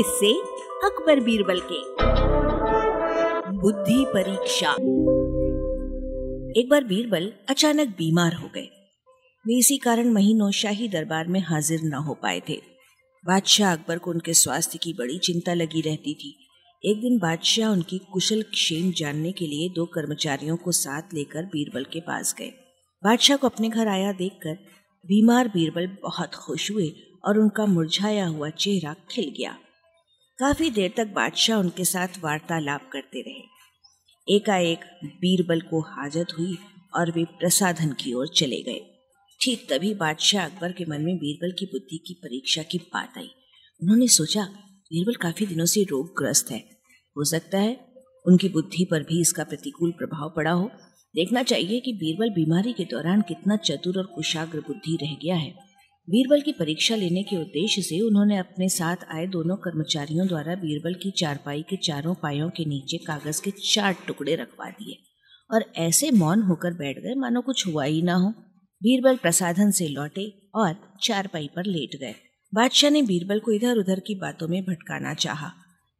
किससे अकबर बीरबल के बुद्धि परीक्षा। एक बार बीरबल अचानक बीमार हो गए। वे इसी कारण महीनों शाही दरबार में हाजिर न हो पाए थे। बादशाह अकबर को उनके स्वास्थ्य की बड़ी चिंता लगी रहती थी। एक दिन बादशाह उनकी कुशल क्षेम जानने के लिए दो कर्मचारियों को साथ लेकर बीरबल के पास गए। बादशाह को अपने घर आया देखकर बीमार बीरबल बहुत खुश हुए और उनका मुरझाया हुआ चेहरा खिल गया। काफ़ी देर तक बादशाह उनके साथ वार्तालाप करते रहे। एकाएक बीरबल को हाजत हुई और वे प्रसाधन की ओर चले गए। ठीक तभी बादशाह अकबर के मन में बीरबल की बुद्धि की परीक्षा की बात आई। उन्होंने सोचा, बीरबल काफ़ी दिनों से रोगग्रस्त है। हो सकता है उनकी बुद्धि पर भी इसका प्रतिकूल प्रभाव पड़ा हो। देखना चाहिए कि बीरबल बीमारी के दौरान कितना चतुर और कुशाग्र बुद्धि रह गया है। बीरबल की परीक्षा लेने के उद्देश्य से उन्होंने अपने साथ आए दोनों कर्मचारियों द्वारा बीरबल की चारपाई के चारों पायों के नीचे कागज़ के चार टुकड़े रखवा दिए। और ऐसे मौन होकर बैठ गए मानो कुछ हुआ ही ना हो। बीरबल प्रसाधन से लौटे और चारपाई पर लेट गए। बादशाह ने बीरबल को इधर उधर की बातों में भटकाना चाहा,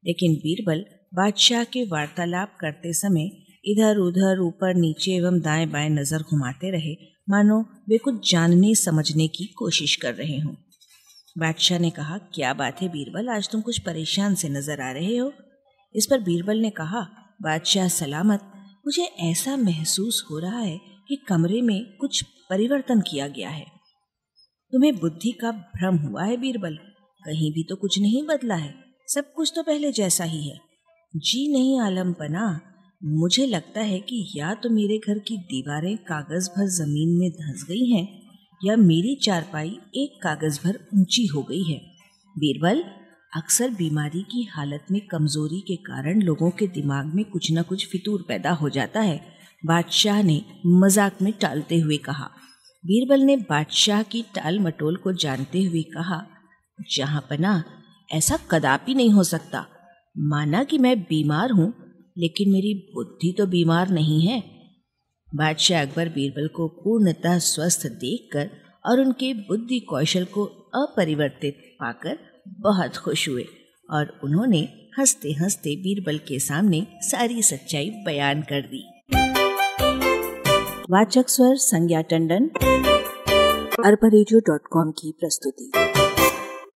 लेकिन बीरबल बादशाह के वार्तालाप करते समय इधर उधर ऊपर नीचे एवं दाएँ बाएँ नज़र घुमाते रहे। मानो वे कुछ जानने, समझने की कोशिश कर रहे हों। बादशाह ने कहा, क्या बात है बीरबल? आज तुम कुछ परेशान से नज़र आ रहे हो? इस पर बीरबल ने कहा, बादशाह, सलामत, मुझे ऐसा महसूस हो रहा है कि कमरे में कुछ परिवर्तन किया गया है। तुम्हें बुद्धि का भ्रम हुआ है बीरबल? कहीं भी तो कुछ नहीं बदला है। सब कुछ तो पहले जैसा ही है। जी नहीं आलम पना मुझे लगता है कि या तो मेरे घर की दीवारें कागज़ भर ज़मीन में धंस गई हैं, या मेरी चारपाई एक कागज़ भर ऊँची हो गई है। बीरबल, अक्सर बीमारी की हालत में कमज़ोरी के कारण लोगों के दिमाग में कुछ न कुछ फितूर पैदा हो जाता है, बादशाह ने मज़ाक में टालते हुए कहा। बीरबल ने बादशाह की टाल मटोल को जानते हुए कहा, जहाँ पना ऐसा कदापि नहीं हो सकता। माना कि मैं बीमार हूँ लेकिन मेरी बुद्धि तो बीमार नहीं है। बादशाह अकबर बीरबल को पूर्णतः स्वस्थ देखकर और उनके बुद्धि कौशल को अपरिवर्तित पाकर बहुत खुश हुए और उन्होंने हँसते हँसते बीरबल के सामने सारी सच्चाई बयान कर दी। वाचक स्वर संज्ञा टंडन, अरबा की प्रस्तुति।